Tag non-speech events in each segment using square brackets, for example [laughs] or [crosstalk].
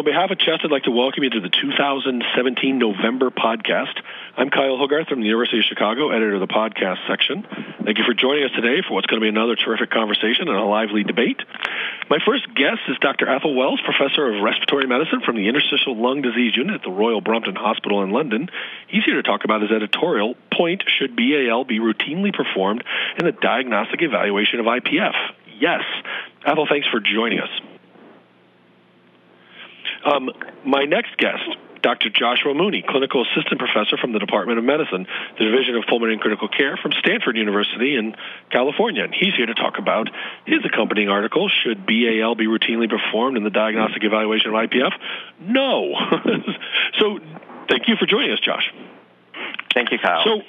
On behalf of Chest, I'd like to welcome you to the 2017 November podcast. I'm Kyle Hogarth from the University of Chicago, editor of the podcast section. Thank you for joining us today for what's going to be another terrific conversation and a lively debate. My first guest is Dr. Athol Wells, professor of respiratory medicine from the Interstitial Lung Disease Unit at the Royal Brompton Hospital in London. He's here to talk about his editorial, Point Should BAL Be Routinely Performed in the Diagnostic Evaluation of IPF? Yes. Athol, thanks for joining us. Um, my next guest, Dr. Joshua Mooney, clinical assistant professor from the Department of Medicine, the Division of Pulmonary and Critical Care from Stanford University in California. And he's here to talk about his accompanying article, Should BAL be routinely performed in the diagnostic evaluation of IPF? No. [laughs] so thank you for joining us, Josh. Thank you, Kyle. So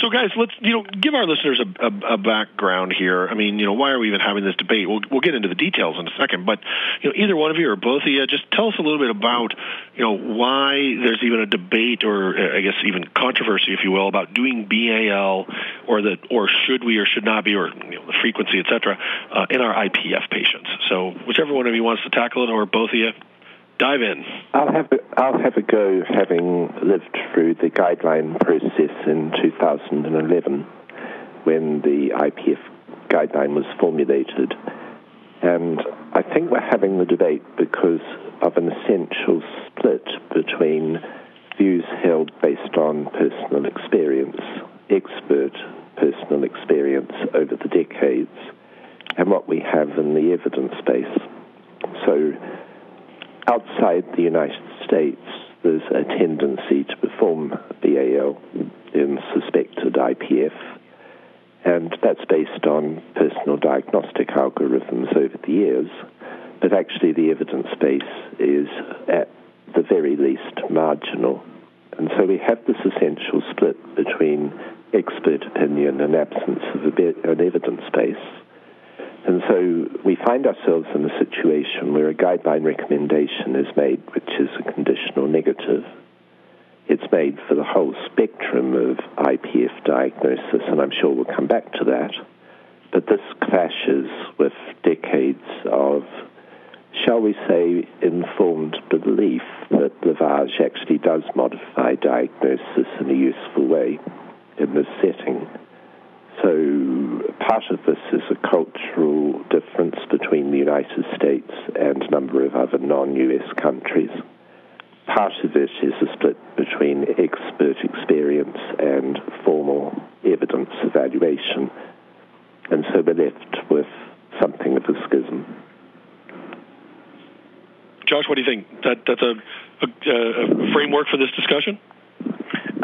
so, guys, let's you know give our listeners a, a, a, background here. I mean, you know, why are we even having this debate? We'll we'll get into the details in a second, but you know, either one of you or both of you, just tell us a little bit about you know why there's even a debate or I guess even controversy, if you will, about doing BAL or that or should we or should not be or you know, the frequency, et cetera, uh, in our IPF patients. So, whichever one of you wants to tackle it, or both of you, dive in. I'll have a, I'll have a go, having lived through the guideline process in 2011 when the IPF guideline was formulated. And I think we're having the debate because of an essential split between views held based on personal experience, expert personal experience over the decades, and what we have in the evidence base. So outside the United States, there's a tendency to perform BAL in suspected IPF, and that's based on personal diagnostic algorithms over the years. But actually, the evidence base is at the very least marginal. And so we have this essential split between expert opinion and absence of an evidence base. And so we find ourselves in a situation where a guideline recommendation is made, which is a conditional negative. It's made for the whole spectrum of IPF diagnosis, and I'm sure we'll come back to that. But this clashes with decades of, shall we say, informed belief that lavage actually does modify diagnosis in a useful way in this setting. So part of this is a cultural difference between the United States and a number of other non-US countries. Part of it is a split between expert experience and formal evidence evaluation. And so we're left with something of a schism. Josh, what do you think? That, that's a, a, a framework for this discussion?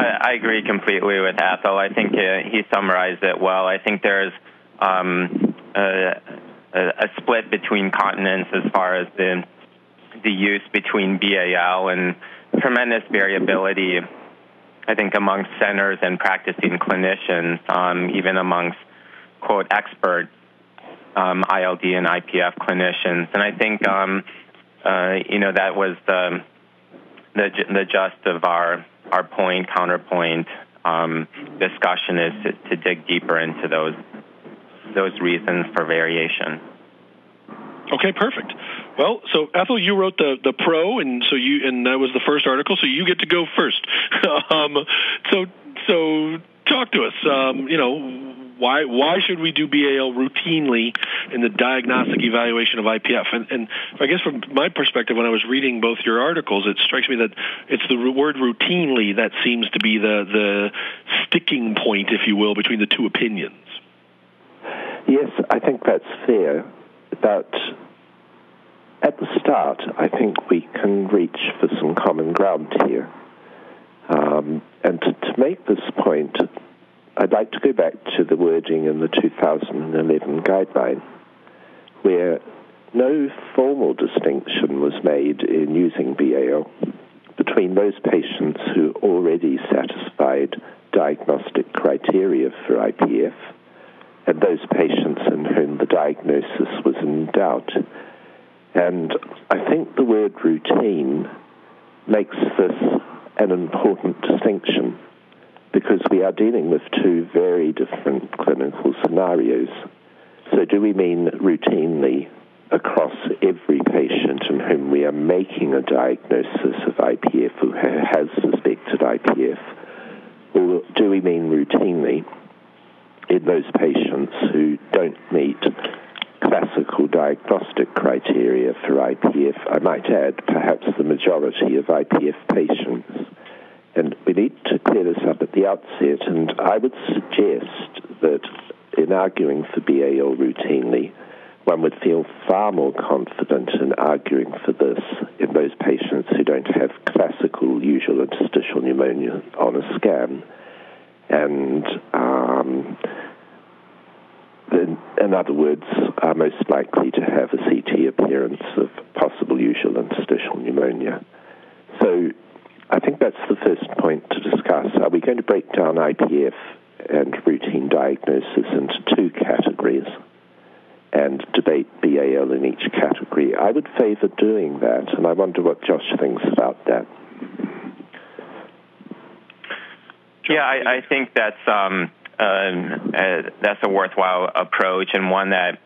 I, agree completely with Athol. I think uh, he summarized it well. I think there's um, a, a, split between continents as far as the the use between BAL and tremendous variability. I think amongst centers and practicing clinicians, um, even amongst quote expert um, ILD and IPF clinicians, and I think um, uh, you know that was the the, the gist of our our point counterpoint um, discussion is to, to, dig deeper into those those reasons for variation. Okay, perfect. Well, so Athol, you wrote the the pro, and so you and that was the first article, so you get to go first. [laughs] um, so so talk to us. Um, you know, why why should we do BAL routinely in the diagnostic evaluation of IPF? And, and I guess from my perspective, when I was reading both your articles, it strikes me that it's the word routinely that seems to be the the sticking point, if you will, between the two opinions. Yes, I think that's fair. But at the start, I think we can reach for some common ground here. Um, and to, to make this point, I'd like to go back to the wording in the 2011 guideline, where no formal distinction was made in using BAL between those patients who already satisfied diagnostic criteria for IPF and those patients in whom the diagnosis was in doubt. And I think the word routine makes this an important distinction because we are dealing with two very different clinical scenarios. So, do we mean routinely across every patient in whom we are making a diagnosis of IPF who has suspected IPF, or do we mean routinely in those patients who don't meet classical diagnostic criteria for IPF? I might add, perhaps the majority of IPF patients. And we need to clear this up at the outset, and I would suggest that in arguing for BAL routinely, one would feel far more confident in arguing for this in those patients who don't have classical usual interstitial pneumonia on a scan. And um, in, other words, are most likely to have a CT appearance of possible usual interstitial pneumonia. So I think that's the first point to discuss. Are we going to break down IPF and routine diagnosis into two categories? and debate BAL in each category. I would favor doing that, and I wonder what Josh thinks about that. Yeah, I, I think that's um, uh, uh, that's a worthwhile approach and one that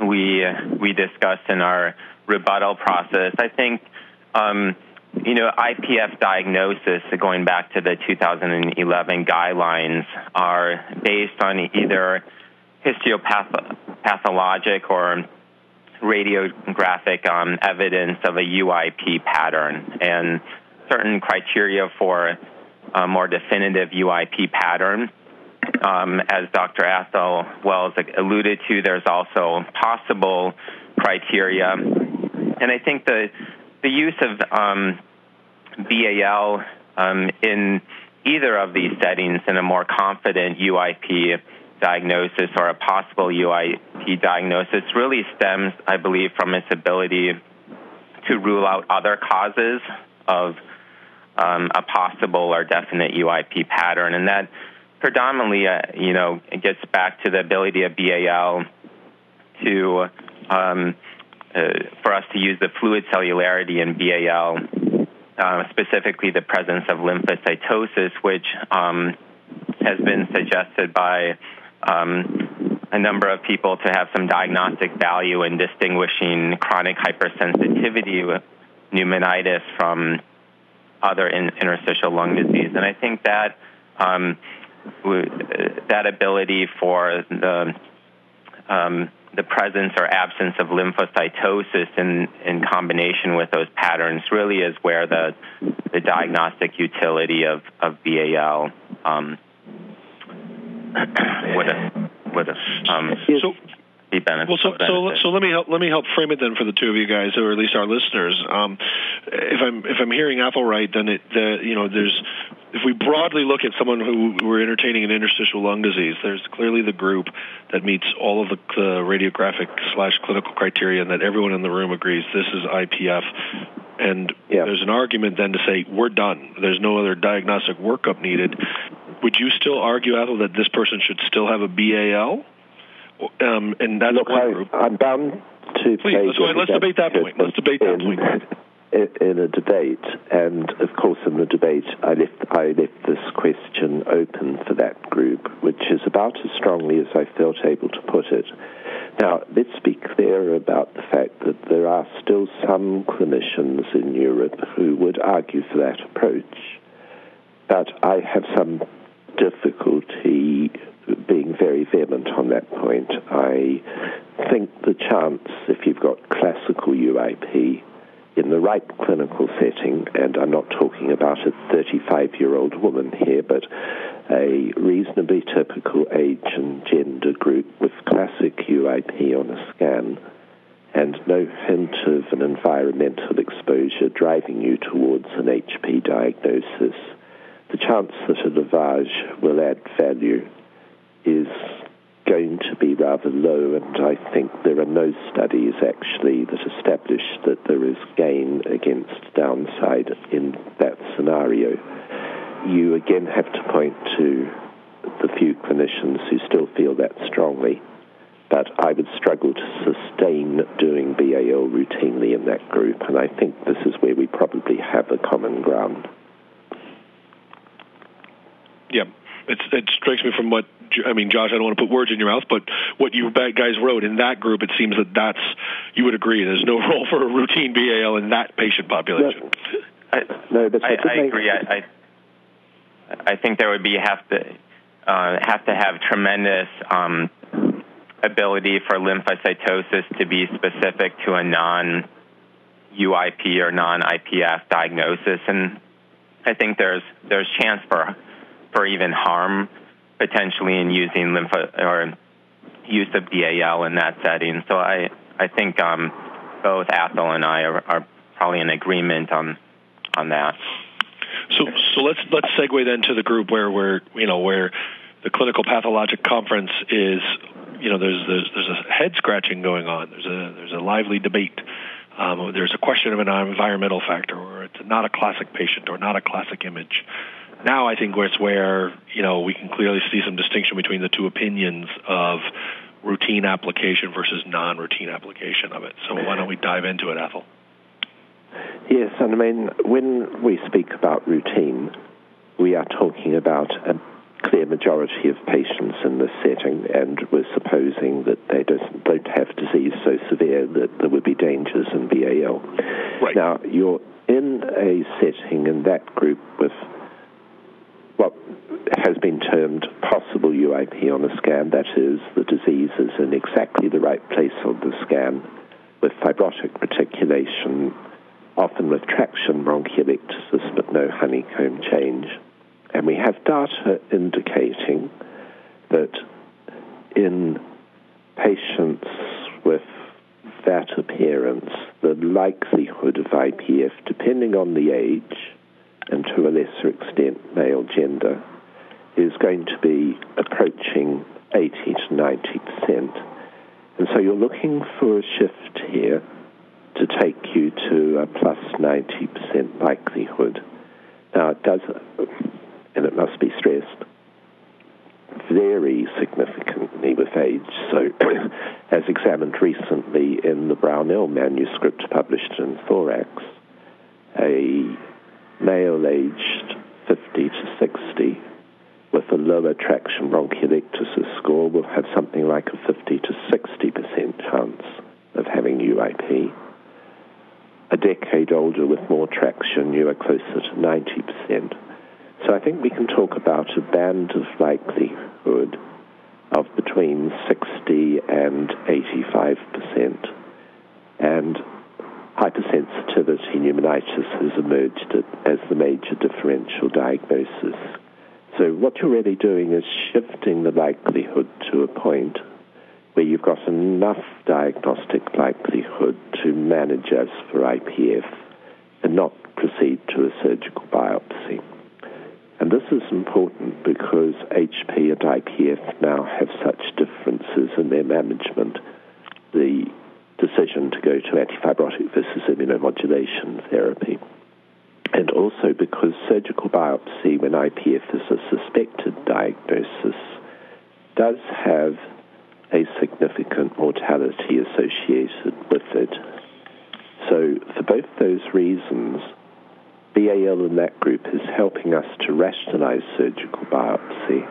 we we discussed in our rebuttal process. I think um, you know IPF diagnosis, going back to the 2011 guidelines, are based on either histopathologic or radiographic um, evidence of a UIP pattern and certain criteria for a more definitive UIP pattern. Um, as Dr. Athol Wells alluded to, there's also possible criteria. And I think the, the use of um, BAL um, in either of these settings in a more confident UIP diagnosis or a possible UIP diagnosis really stems, I believe, from its ability to rule out other causes of um, a possible or definite UIP pattern, and that predominantly, uh, you know, gets back to the ability of BAL to um, uh, for us to use the fluid cellularity in BAL, uh, specifically the presence of lymphocytosis, which um, has been suggested by um, a number of people to have some diagnostic value in distinguishing chronic hypersensitivity pneumonitis from other in, interstitial lung disease. And I think that um, that ability for the um, the presence or absence of lymphocytosis in, in combination with those patterns really is where the, the diagnostic utility of, of BAL um, [clears throat] would would um, so, be beneficial. Well, so so so let me help let me help frame it then for the two of you guys, or at least our listeners. Um, if I'm if I'm hearing Athol right, then it the you know there's if we broadly look at someone who we're entertaining an interstitial lung disease, there's clearly the group that meets all of the, the radiographic slash clinical criteria, and that everyone in the room agrees this is IPF. And yeah. there's an argument then to say we're done. There's no other diagnostic workup needed would you still argue, Athol, that this person should still have a BAL? Um, and that's Look, one I, group. I'm bound to. Please, let's, ahead, let's debate that point. Let's debate that in, point. [laughs] In a debate, and of course, in the debate, I left I left this question open for that group, which is about as strongly as I felt able to put it. Now, let's be clear about the fact that there are still some clinicians in Europe who would argue for that approach, but I have some difficulty being very vehement on that point. I think the chance, if you've got classical UIP in the right clinical setting, and I'm not talking about a 35 year old woman here, but a reasonably typical age and gender group with classic UIP on a scan, and no hint of an environmental exposure driving you towards an HP diagnosis the chance that a lavage will add value is going to be rather low, and I think there are no studies actually that establish that there is gain against downside in that scenario. You again have to point to the few clinicians who still feel that strongly, but I would struggle to sustain doing BAL routinely in that group, and I think this is where we probably have a common ground. Yeah. It, it strikes me from what I mean, Josh. I don't want to put words in your mouth, but what you guys wrote in that group, it seems that that's you would agree. There's no [laughs] role for a routine BAL in that patient population. No, I, no but I, I agree. I, I I think there would be have to uh, have to have tremendous um, ability for lymphocytosis to be specific to a non UIP or non IPF diagnosis, and I think there's there's chance for for even harm potentially in using lympho or use of BAL in that setting. So I I think um, both Athol and I are, are probably in agreement on on that. So so let's let's segue then to the group where where you know where the clinical pathologic conference is you know there's there's there's a head scratching going on. There's a there's a lively debate. Um, there's a question of an environmental factor, or it's not a classic patient, or not a classic image. Now I think it's where you know we can clearly see some distinction between the two opinions of routine application versus non-routine application of it. So why don't we dive into it, Athol? Yes, and I mean, when we speak about routine, we are talking about a clear majority of patients in this setting, and we're supposing that they don't have disease so severe that there would be dangers in BAL. Right. Now, you're in a setting in that group with what has been termed possible UIP on a scan, that is, the disease is in exactly the right place on the scan with fibrotic reticulation often with traction bronchiectasis but no honeycomb change. And we have data indicating that in patients with that appearance, the likelihood of IPF, depending on the age and to a lesser extent male gender, is going to be approaching 80 to 90 percent. And so you're looking for a shift here to take you to a plus 90% likelihood. Now, it does, and it must be stressed, vary significantly with age. So, [clears throat] as examined recently in the Brownell manuscript published in Thorax, a male aged 50 to 60 with a lower traction bronchiectasis score will have something like a 50 to 60% chance of having UIP a decade older with more traction, you are closer to 90%. So I think we can talk about a band of likelihood of between 60 and 85%. And hypersensitivity pneumonitis has emerged as the major differential diagnosis. So what you're really doing is shifting the likelihood to a point where you've got enough diagnostic likelihood to manage as for IPF and not proceed to a surgical biopsy. And this is important because HP and IPF now have such differences in their management. The decision to go to antifibrotic versus immunomodulation therapy. And also because surgical biopsy, when IPF is a suspected diagnosis, does have a significant mortality associated with it. So, for both those reasons, BAL in that group is helping us to rationalize surgical biopsy,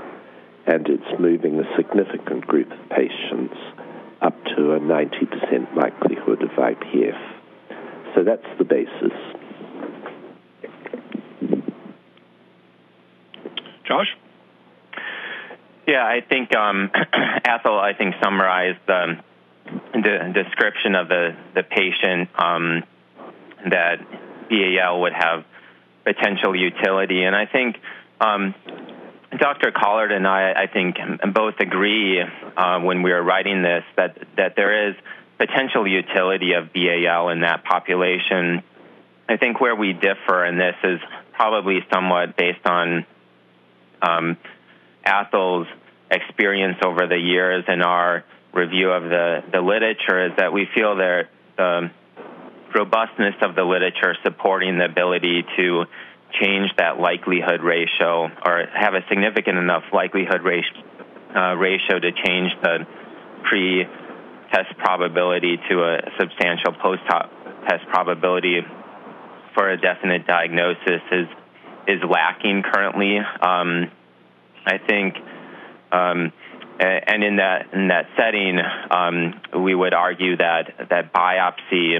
and it's moving a significant group of patients up to a 90% likelihood of IPF. So that's the basis. Josh? Yeah, I think um, [clears throat] Athol, I think, summarized the, the description of the, the patient um, that BAL would have potential utility. And I think um, Dr. Collard and I, I think, both agree uh, when we were writing this that, that there is potential utility of BAL in that population. I think where we differ in this is probably somewhat based on um, experience over the years and our review of the, the literature is that we feel that the robustness of the literature supporting the ability to change that likelihood ratio or have a significant enough likelihood ratio, uh, ratio to change the pre test probability to a substantial post test probability for a definite diagnosis is is lacking currently. Um, I think, um, and in that in that setting, um, we would argue that that biopsy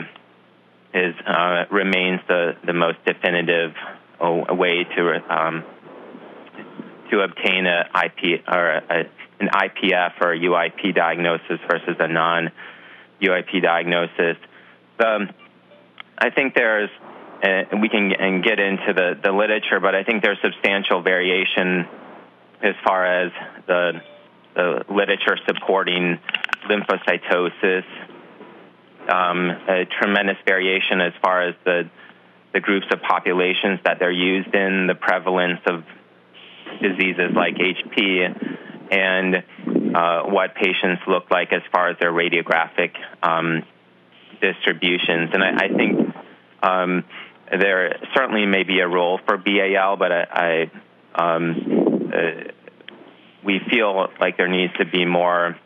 is uh, remains the the most definitive way to um, to obtain a IP or a, an IPF or a UIP diagnosis versus a non UIP diagnosis. Um, I think there's and we can and get into the, the literature, but I think there's substantial variation as far as the, the literature supporting lymphocytosis, um, a tremendous variation as far as the, the groups of populations that they're used in, the prevalence of diseases like HP, and uh, what patients look like as far as their radiographic um, distributions. And I, I think um, there certainly may be a role for BAL, but I, I um, uh, we feel like there needs to be more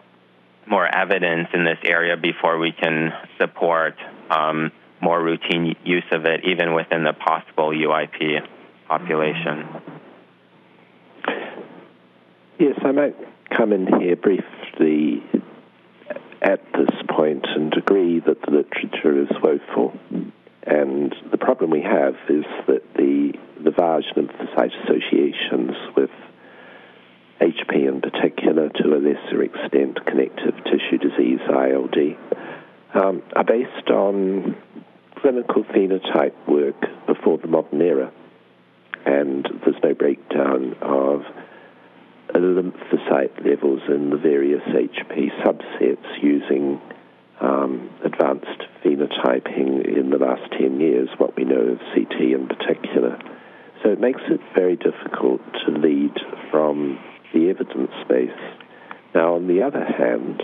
more evidence in this area before we can support um, more routine use of it, even within the possible UIP population. Yes, I might come in here briefly at this point and agree that the literature is woeful. And the problem we have is that the, the Vage lymphocyte associations with HP in particular, to a lesser extent connective tissue disease, ILD, um, are based on clinical phenotype work before the modern era. And there's no breakdown of lymphocyte levels in the various HP subsets using um, advanced phenotyping in the last 10 years, what we know of CT in particular. So it makes it very difficult to lead from the evidence base. Now, on the other hand,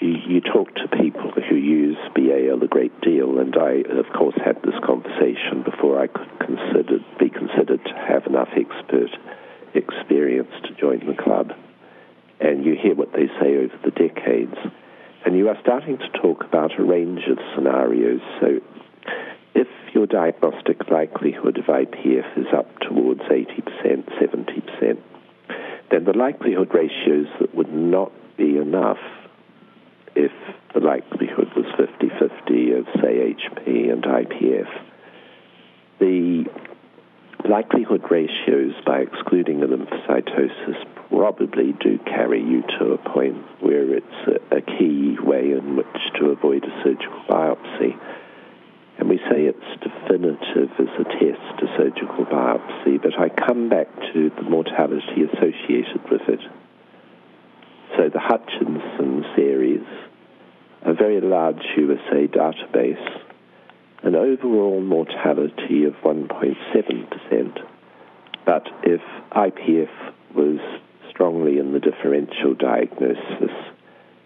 you, talk to people who use BAL a great deal, and I, of course, had this conversation before I could be considered to have enough expert experience to join the club. And you hear what they say over the decades. And you are starting to talk about a range of scenarios. So if your diagnostic likelihood of IPF is up towards 80%, 70%, then the likelihood ratios that would not be enough if the likelihood was 50 50 of, say, HP and IPF, the likelihood ratios by excluding a lymphocytosis probably do carry you to a point where it's a, a key way in which to avoid a surgical biopsy. And we say it's definitive as a test to surgical biopsy, but I come back to the mortality associated with it. So the Hutchinson series, a very large USA database, an overall mortality of 1.7%. But if IPF was strongly in the differential diagnosis,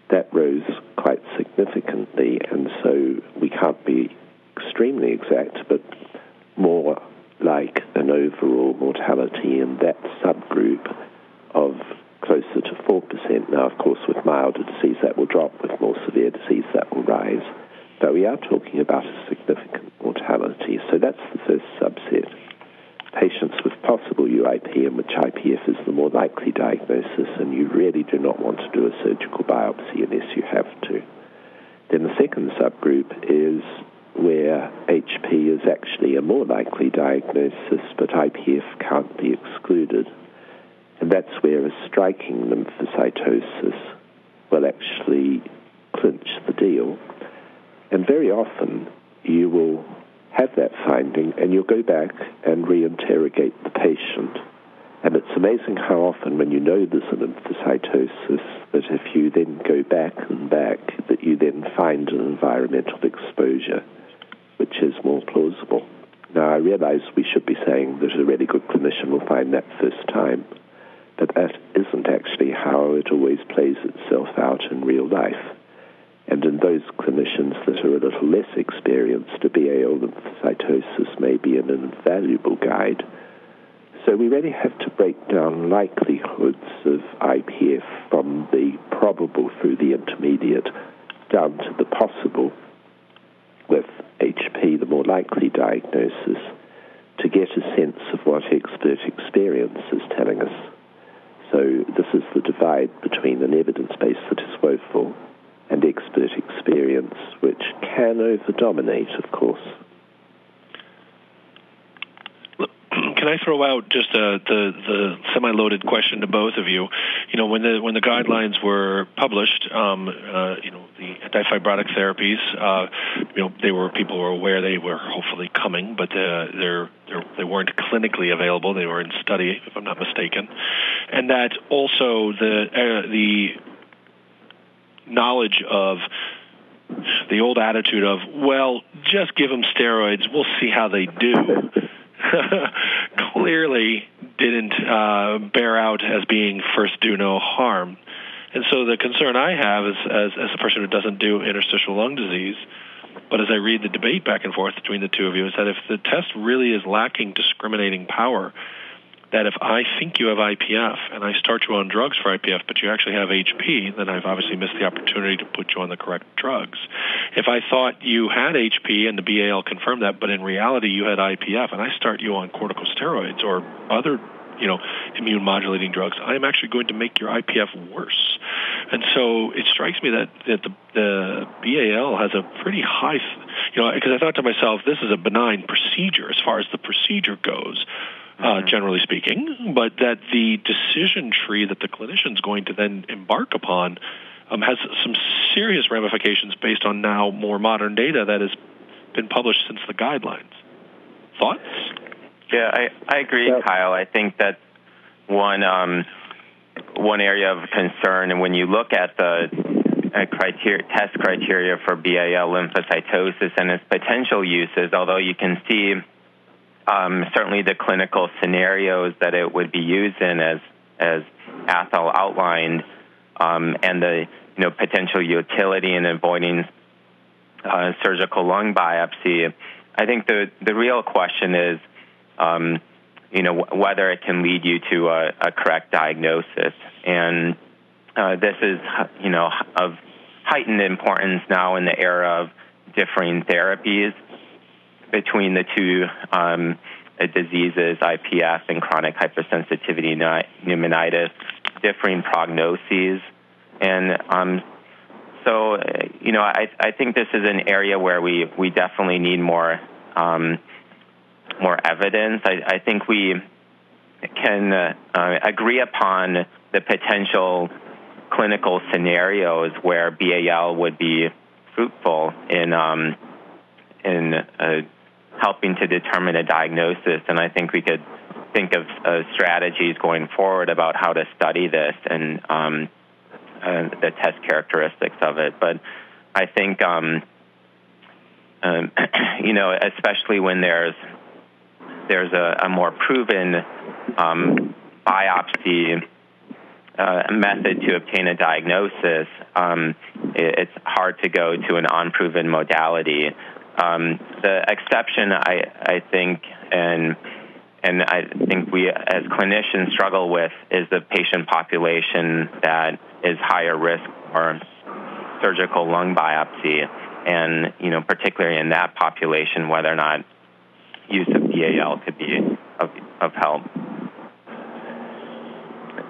that rose quite significantly, and so we can't be extremely exact, but more like an overall mortality in that subgroup of closer to 4%. Now, of course, with milder disease, that will drop. With more severe disease, that will rise. But we are talking about a significant mortality. So that's the first subset. Patients with possible UIP, in which IPF is the more likely diagnosis, and you really do not want to do a surgical biopsy unless you have to. Then the second subgroup is where HP is actually a more likely diagnosis, but IPF can't be excluded. And that's where a striking lymphocytosis will actually clinch the deal. And very often you will have that finding and you'll go back and reinterrogate the patient. And it's amazing how often when you know there's an lymphocytosis that if you then go back and back that you then find an environmental exposure which is more plausible. Now I realize we should be saying that a really good clinician will find that first time, but that isn't actually how it always plays itself out in real life. And in those clinicians that are a little less experienced, a BAL lymphocytosis may be an invaluable guide. So we really have to break down likelihoods of IPF from the probable through the intermediate down to the possible with HP, the more likely diagnosis, to get a sense of what expert experience is telling us. So this is the divide between an evidence base that is woeful and expert experience, which can over-dominate, of course. Can I throw out just uh, the the semi-loaded question to both of you? You know, when the when the guidelines were published, um, uh, you know, the antifibrotic therapies, uh, you know, they were people were aware they were hopefully coming, but uh, they're, they weren't clinically available. They were in study, if I'm not mistaken, and that also the uh, the knowledge of the old attitude of, well, just give them steroids, we'll see how they do. [laughs] clearly didn't uh, bear out as being first do no harm. And so the concern I have is, as, as a person who doesn't do interstitial lung disease, but as I read the debate back and forth between the two of you, is that if the test really is lacking discriminating power, that if I think you have IPF and I start you on drugs for IPF, but you actually have HP, then I've obviously missed the opportunity to put you on the correct drugs. If I thought you had HP and the BAL confirmed that, but in reality you had IPF, and I start you on corticosteroids or other you know, immune modulating drugs, I am actually going to make your IPF worse. And so it strikes me that, that the, the BAL has a pretty high, you know, because I thought to myself, this is a benign procedure as far as the procedure goes uh, mm-hmm. generally speaking, but that the decision tree that the clinician is going to then embark upon um, has some serious ramifications based on now more modern data that has been published since the guidelines. Thoughts? Yeah, I, I agree, yeah. Kyle. I think that one um, one area of concern, and when you look at the uh, criteria, test criteria for BAL lymphocytosis and its potential uses, although you can see um, certainly the clinical scenarios that it would be used in, as as Athol outlined, um, and the you know potential utility in avoiding uh, surgical lung biopsy. I think the the real question is, um, you know, whether it can lead you to a, a correct diagnosis, and uh, this is you know of heightened importance now in the era of differing therapies between the two um, diseases, IPF and chronic hypersensitivity pneumonitis, differing prognoses. And um, so, you know, I, I think this is an area where we, we definitely need more um, more evidence. I, I think we can uh, uh, agree upon the potential clinical scenarios where BAL would be fruitful in um, in uh, helping to determine a diagnosis. And I think we could think of uh, strategies going forward about how to study this and um, uh, the test characteristics of it. But I think, um, um, [clears throat] you know, especially when there's there's a, a more proven um, biopsy uh, method to obtain a diagnosis, um, it, it's hard to go to an unproven modality. Um, the exception, I, I think, and and I think we as clinicians struggle with is the patient population that is higher risk for surgical lung biopsy, and you know particularly in that population, whether or not use of BAL could be of, of help.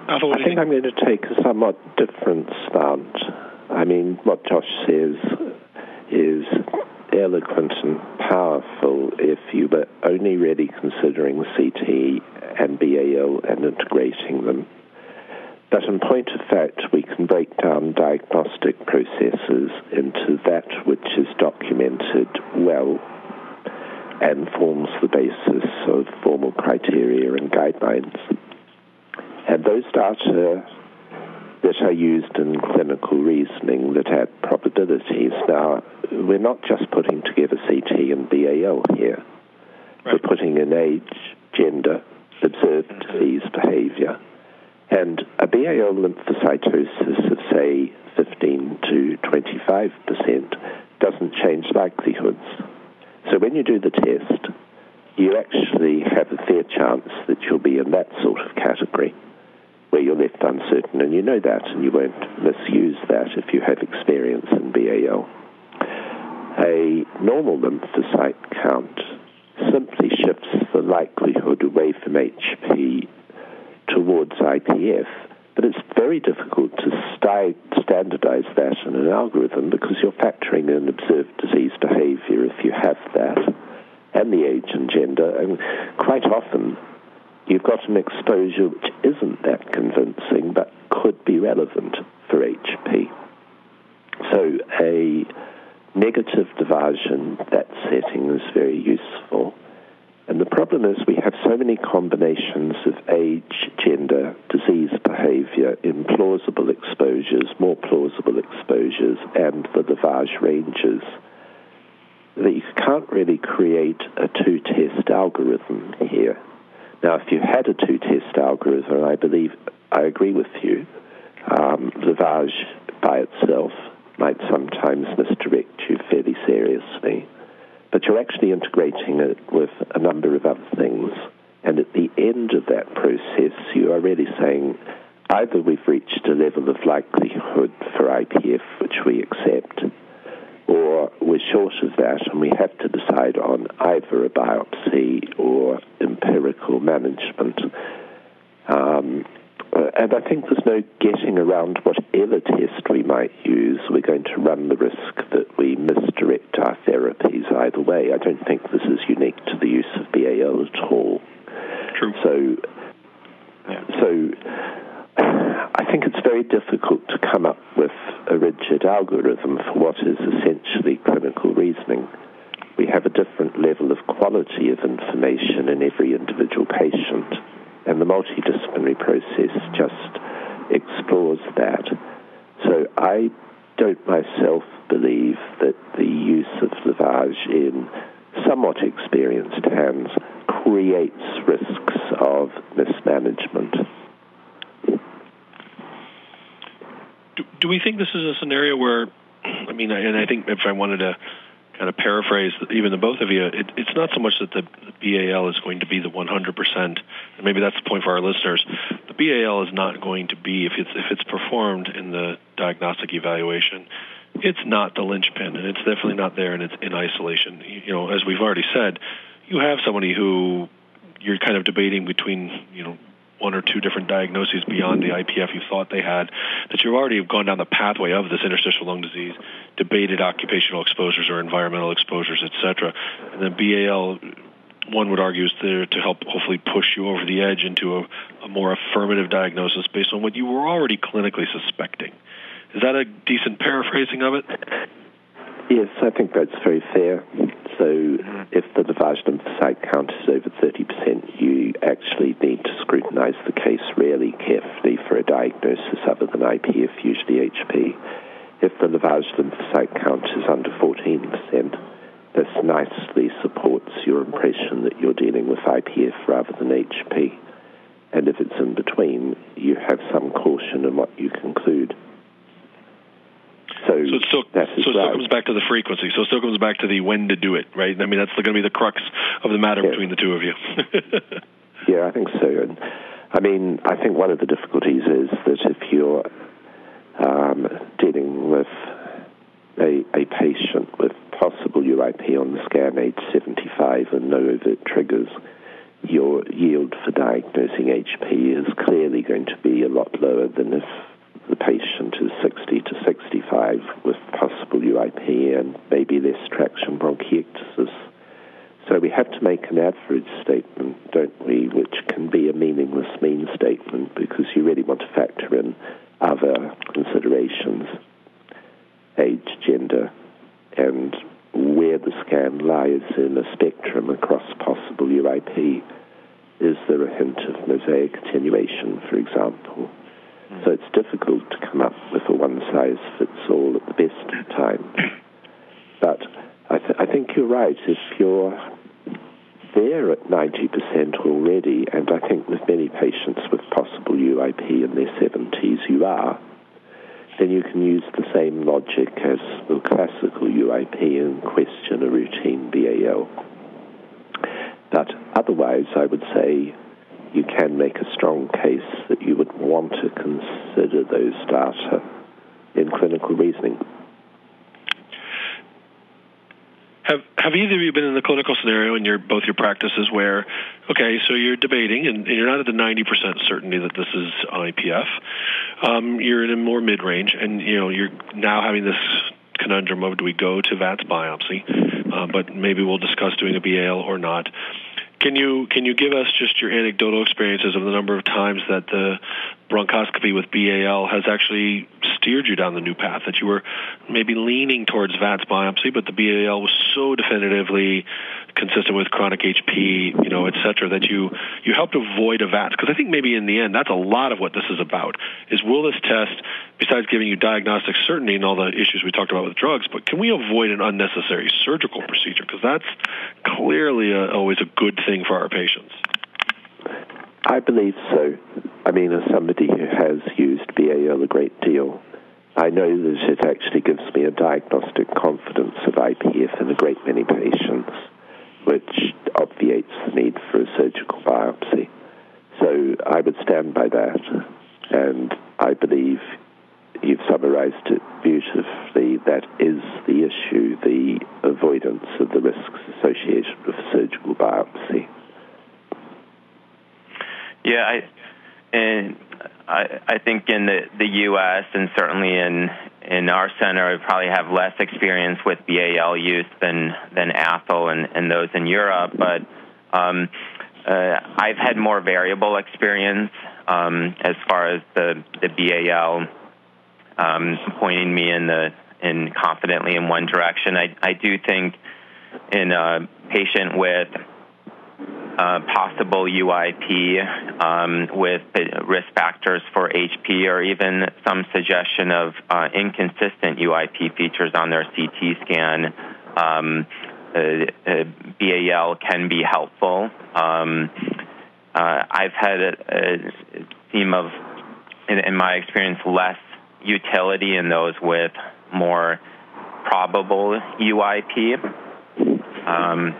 I think I'm going to take a somewhat different stance. I mean, what Josh says is eloquent and powerful if you were only really considering CT and BAL and integrating them. But in point of fact, we can break down diagnostic processes into that which is documented well and forms the basis of formal criteria and guidelines. And those data that are used in clinical reasoning that add probabilities. Now, we're not just putting together CT and BAL here. Right. We're putting in age, gender, observed disease behavior, and a BAL lymphocytosis of, say, 15 to 25 percent doesn't change likelihoods. So when you do the test, you actually have a fair chance that you'll be in that sort of category where you're left uncertain, and you know that, and you won't misuse that if you have experience in BAL. A normal lymphocyte count simply shifts the likelihood away from HP towards IPF But it's very difficult to sti- standardize that in an algorithm because you're factoring in observed disease behavior if you have that, and the age and gender. And quite often, you've got an exposure which isn't that convincing but could be relevant for HP. So a negative diversion, that setting is very useful. And the problem is we have so many combinations of age, gender, disease behavior, implausible exposures, more plausible exposures, and the lavage ranges that you can't really create a two test algorithm here. Now, if you had a two test algorithm, I believe, I agree with you, um, lavage by itself might sometimes misdirect you fairly seriously but you're actually integrating it with a number of other things. And at the end of that process, you are really saying either we've reached a level of likelihood for IPF which we accept, or we're short of that and we have to decide on either a biopsy or empirical management. Um, uh, and I think there's no getting around whatever test we might use. We're going to run the risk that we misdirect our therapies either way. I don't think this is unique to the use of BAL at all. True. So, yeah. so I think it's very difficult to come up with a rigid algorithm for what is essentially clinical reasoning. We have a different level of quality of information in every individual patient and the multidisciplinary process just explores that. So I don't myself believe that the use of lavage in somewhat experienced hands creates risks of mismanagement. Do, we think this is a scenario where, [clears throat] I mean, and I think if I wanted to kind of paraphrase even the both of you, it, it's not so much that the, the BAL is going to be the 100%, and maybe that's the point for our listeners. The BAL is not going to be, if it's, if it's performed in the diagnostic evaluation, it's not the linchpin, and it's definitely not there, and it's in isolation. You know, as we've already said, you have somebody who you're kind of debating between, you know, one or two different diagnoses beyond the IPF you thought they had, that you've already gone down the pathway of this interstitial lung disease, debated occupational exposures or environmental exposures, etc. And then BAL, one would argue, is there to help hopefully push you over the edge into a, a more affirmative diagnosis based on what you were already clinically suspecting. Is that a decent paraphrasing of it? Yes, I think that's very fair. So mm-hmm. if the lavage lymphocyte count is over 30%, you actually need to scrutinize the case really carefully for a diagnosis other than IPF, usually HP. If the lavage lymphocyte count is under 14%, this nicely supports your impression that you're dealing with IPF rather than HP. And if it's in between, you have some caution in what you conclude. So, so it still, so it still comes back to the frequency. So it still comes back to the when to do it, right? I mean, that's going to be the crux of the matter yeah. between the two of you. [laughs] yeah, I think so. And I mean, I think one of the difficulties is that if you're um, dealing with a, a patient with possible UIP on the scan age 75 and no overt triggers, your yield for diagnosing HP is clearly going to be a lot lower than if the patient is 60 to 65 with possible UIP and maybe less traction bronchiectasis. So we have to make an average statement, don't we, which can be a meaningless mean statement because you really want to factor in other considerations, age, gender, and where the scan lies in a spectrum across possible UIP. Is there a hint of mosaic attenuation, for example? So it's difficult to come up with a one size fits all at the best of times. But I, th- I think you're right. If you're there at 90% already, and I think with many patients with possible UIP in their 70s, you are, then you can use the same logic as the classical UIP and question a routine BAL. But otherwise, I would say you can make a strong case that you would want to consider those data in clinical reasoning. Have Have either of you been in the clinical scenario in your both your practices where, okay, so you're debating and, and you're not at the 90% certainty that this is IPF. Um, you're in a more mid range, and you know you're now having this conundrum of do we go to VATS biopsy, uh, but maybe we'll discuss doing a BAL or not. Can you can you give us just your anecdotal experiences of the number of times that the bronchoscopy with BAL has actually steered you down the new path? That you were maybe leaning towards VATS biopsy, but the BAL was so definitively consistent with chronic HP, you know, et cetera, that you you helped avoid a VATS. Because I think maybe in the end, that's a lot of what this is about. Is will this test, besides giving you diagnostic certainty and all the issues we talked about with drugs, but can we avoid an unnecessary surgical procedure? Because that's clearly a, always a good thing for our patients. I believe so. I mean, as somebody who has used BAL a great deal, I know that it actually gives me a diagnostic confidence of IPF in a great many patients which obviates the need for a surgical biopsy. So I would stand by that, and I believe you've summarized it beautifully. That is the issue the avoidance of the risks associated with surgical biopsy. Yeah, I, and I, I think in the, the U.S. and certainly in in our center, we probably have less experience with BAL use than than Athol and, and those in Europe. But um, uh, I've had more variable experience um, as far as the the BAL um, pointing me in the in confidently in one direction. I I do think in a patient with uh, possible UIP um, with risk factors for HP or even some suggestion of uh, inconsistent UIP features on their CT scan. Um, uh, uh BAL can be helpful. Um, uh, I've had a, a theme of, in, in, my experience, less utility in those with more probable UIP. Um,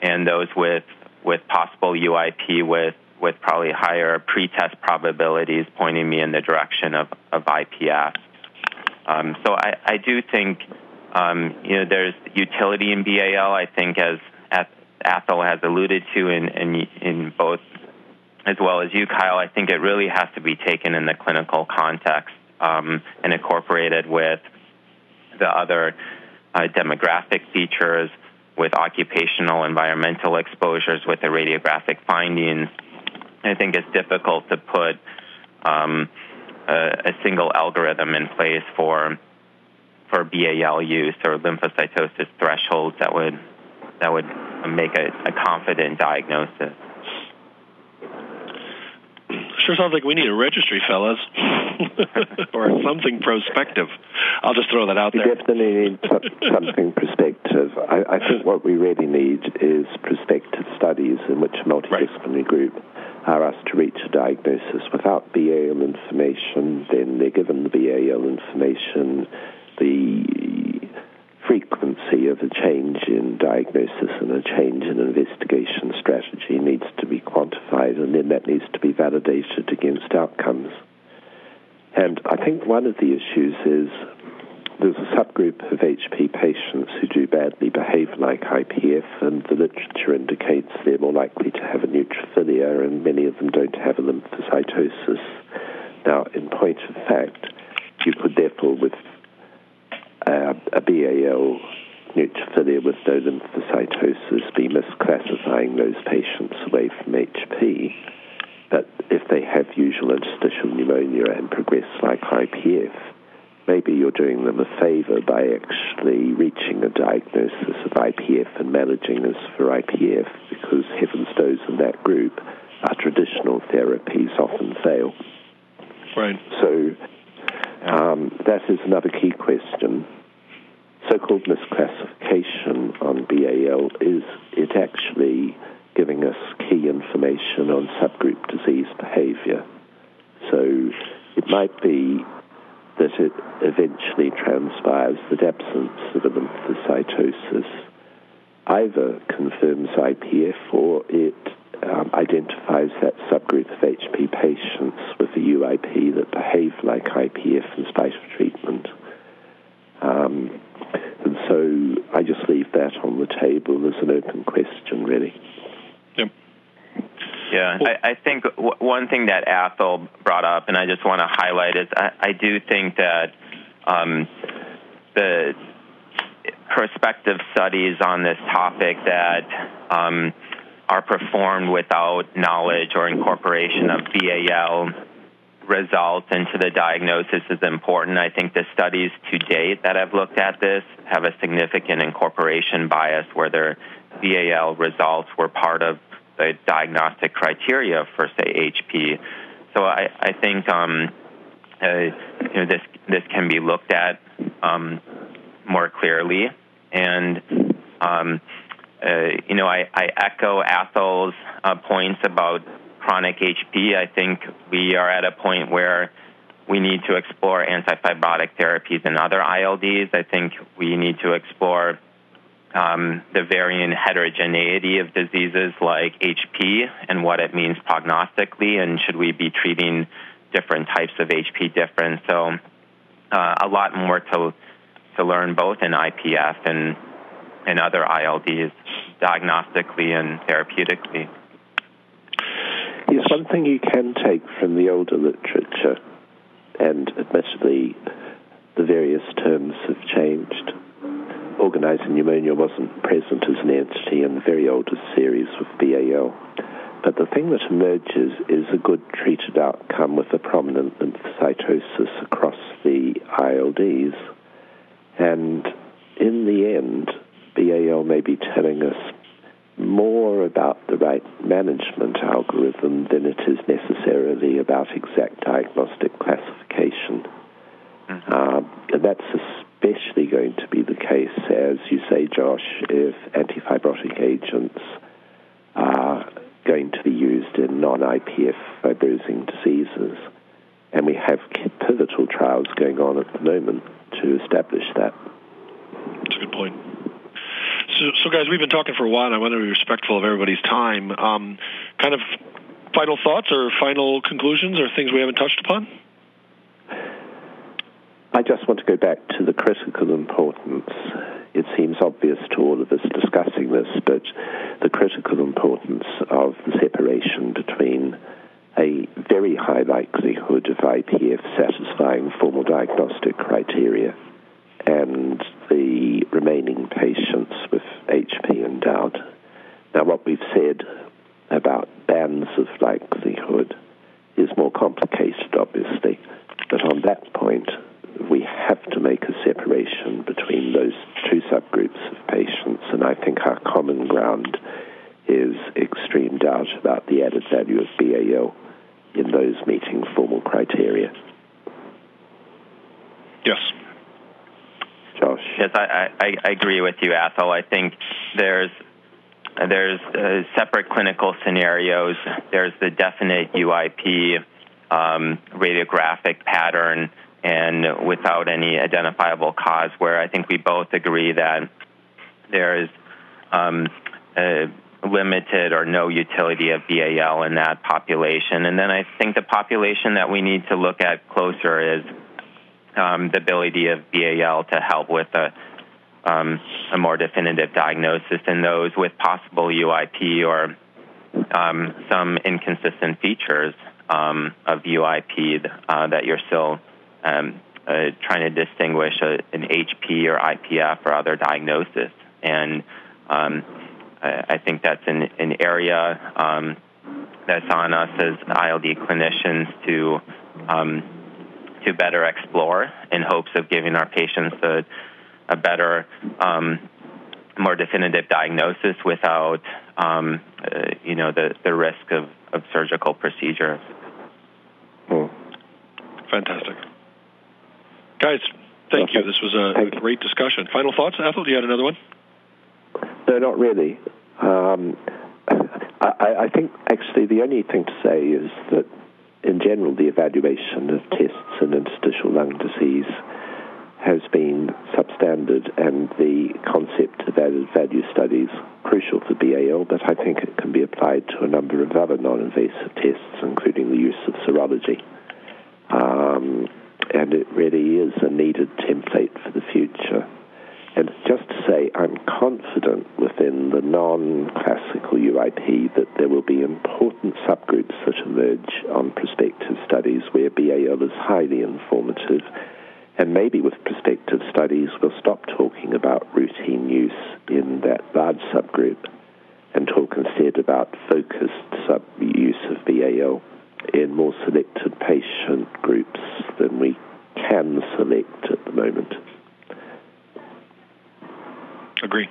and those with with possible UIP with with probably higher pretest probabilities pointing me in the direction of, of IPF. Um, so I, I, do think um, you know there's utility in BAL. I think as, Athol has alluded to in, in, in both as well as you, Kyle. I think it really has to be taken in the clinical context um, and incorporated with the other uh, demographic features with occupational environmental exposures with the radiographic findings. I think it's difficult to put um, a, a, single algorithm in place for for BAL use or lymphocytosis thresholds that would that would make a, a confident diagnosis. Sure sounds like we need a registry, fellas, [laughs] or something prospective. I'll just throw that out there. We definitely need something prospective. I, I, think what we really need is prospective studies in which a multidisciplinary right. group are asked to reach a diagnosis without BAL information. Then they're given the BAL information. The frequency of a change in diagnosis and a change in investigation strategy needs to be quantified, and then that needs to be validated against outcomes. And I think one of the issues is there's a subgroup of HP patients who do badly behave like IPF, and the literature indicates they're more likely to have a neutrophilia, and many of them don't have a lymphocytosis. Now, in point of fact, you could therefore, with uh, a BAL neutrophilia with no lymphocytosis be misclassifying those patients away from HP. But if they have usual interstitial pneumonia and progress like IPF, maybe you're doing them a favor by actually reaching a diagnosis of IPF and managing this for IPF because heavens knows in that group our traditional therapies often fail. Right. So um, that is another key question. So-called misclassification on BAL is it actually giving us key information on subgroup disease behavior. So it might be that it eventually transpires that absence of lymphocytosis either confirms IPF or it um, identifies that subgroup of HP patients with a UIP that behave like IPF in spite of treatment. Um, And so I just leave that on the table as an open question, really. Yep. Yeah, I, I think w- one thing that Athol brought up, and I just want to highlight, is I, I do think that um, the prospective studies on this topic that um, are performed without knowledge or incorporation of BAL results into the diagnosis is important. I think the studies to date that have looked at this have a significant incorporation bias where their BAL results were part of the diagnostic criteria for, say, HP. So I, I think um, uh, you know, this this can be looked at um, more clearly, and um, uh, you know I, I echo Athol's uh, points about chronic HP. I think we are at a point where we need to explore antifibrotic therapies and other ILDs. I think we need to explore um, the varying heterogeneity of diseases like HP and what it means prognostically, and should we be treating different types of HP different? So, uh, a lot more to to learn both in IPF and and other ILDs, diagnostically and therapeutically. Yes, one thing you can take from the older literature, and admittedly, the various terms have changed organizing pneumonia wasn't present as an entity in the very oldest series with BAL. But the thing that emerges is a good treated outcome with a prominent lymphocytosis across the ILDs. And in the end, BAL may be telling us more about the right management algorithm than it is necessarily about exact diagnostic classification. Mm-hmm. Uh, that's especially going to be the case, as you say, Josh, if antifibrotic agents are going to be used in non IPF fibrosing diseases. And we have pivotal trials going on at the moment to establish that. That's a good point. So, so guys, we've been talking for a while, and I want to be respectful of everybody's time. Um, kind of final thoughts or final conclusions or things we haven't touched upon? I just want to go back to the critical importance. It seems obvious to all of us discussing this, but the critical importance of the separation between a very high likelihood of IPF satisfying formal diagnostic criteria and the remaining patients with HP and doubt. Now, what we've said about bands of likelihood is more complicated, obviously, but on that point, we have to make a separation between those two subgroups of patients, and I think our common ground is extreme doubt about the added value of BAL in those meeting formal criteria. Yes. Josh. Yes, I, I, I agree with you, Athol. I think there's there's uh, separate clinical scenarios. There's the definite UIP um, radiographic pattern and without any identifiable cause, where I think we both agree that there is um, limited or no utility of BAL in that population. And then I think the population that we need to look at closer is um, the ability of BAL to help with a, um, a more definitive diagnosis in those with possible UIP or um, some inconsistent features um, of UIP uh, that you're still um, uh, trying to distinguish a, an HP or IPF or other diagnosis. And um, I, think that's an, an area that's on us as ILD clinicians to to better explore in hopes of giving our patients a, a better, um, more definitive diagnosis without um, uh, you know the, the risk of, of surgical procedure. Hmm. Fantastic. Guys, thank you. This was a great discussion. Final thoughts, Athol? Do You have another one? No, not really. Um, I, I, think actually the only thing to say is that in general the evaluation of tests in interstitial lung disease has been substandard and the concept of added value studies crucial for BAL, but I think it can be applied to a number of other non-invasive tests, including the use of serology. Um, and it really is a needed template for the future. And just to say, I'm confident within the non-classical UIP that there will be important subgroups that emerge on prospective studies where BAL is highly informative. And maybe with prospective studies, we'll stop talking about routine use in that large subgroup and talk instead about focused sub use of BAL in more selected patient groups than we can select at the moment. Agree.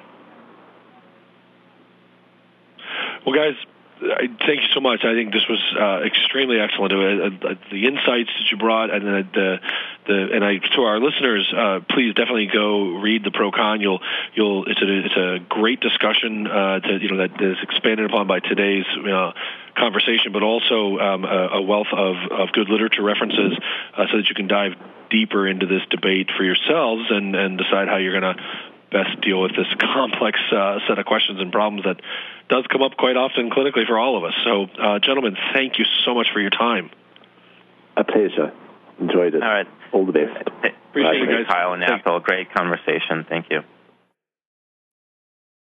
Well, guys, thank you so much. I think this was uh, extremely excellent. Uh, uh, the insights that you brought, and the, the, and I to our listeners, uh, please definitely go read the pro con. You'll you'll it's a it's a great discussion uh, to you know that is expanded upon by today's conversation, but also um, a, a, wealth of of good literature references, uh, so that you can dive deeper into this debate for yourselves and and decide how you're going to best deal with this [laughs] complex uh, set of questions and problems that does come up quite often clinically for all of us. So, uh, gentlemen, thank you so much for your time. A pleasure. Enjoyed it. All right. All the best. Appreciate you guys. Kyle and Athol. Great conversation. Thank you.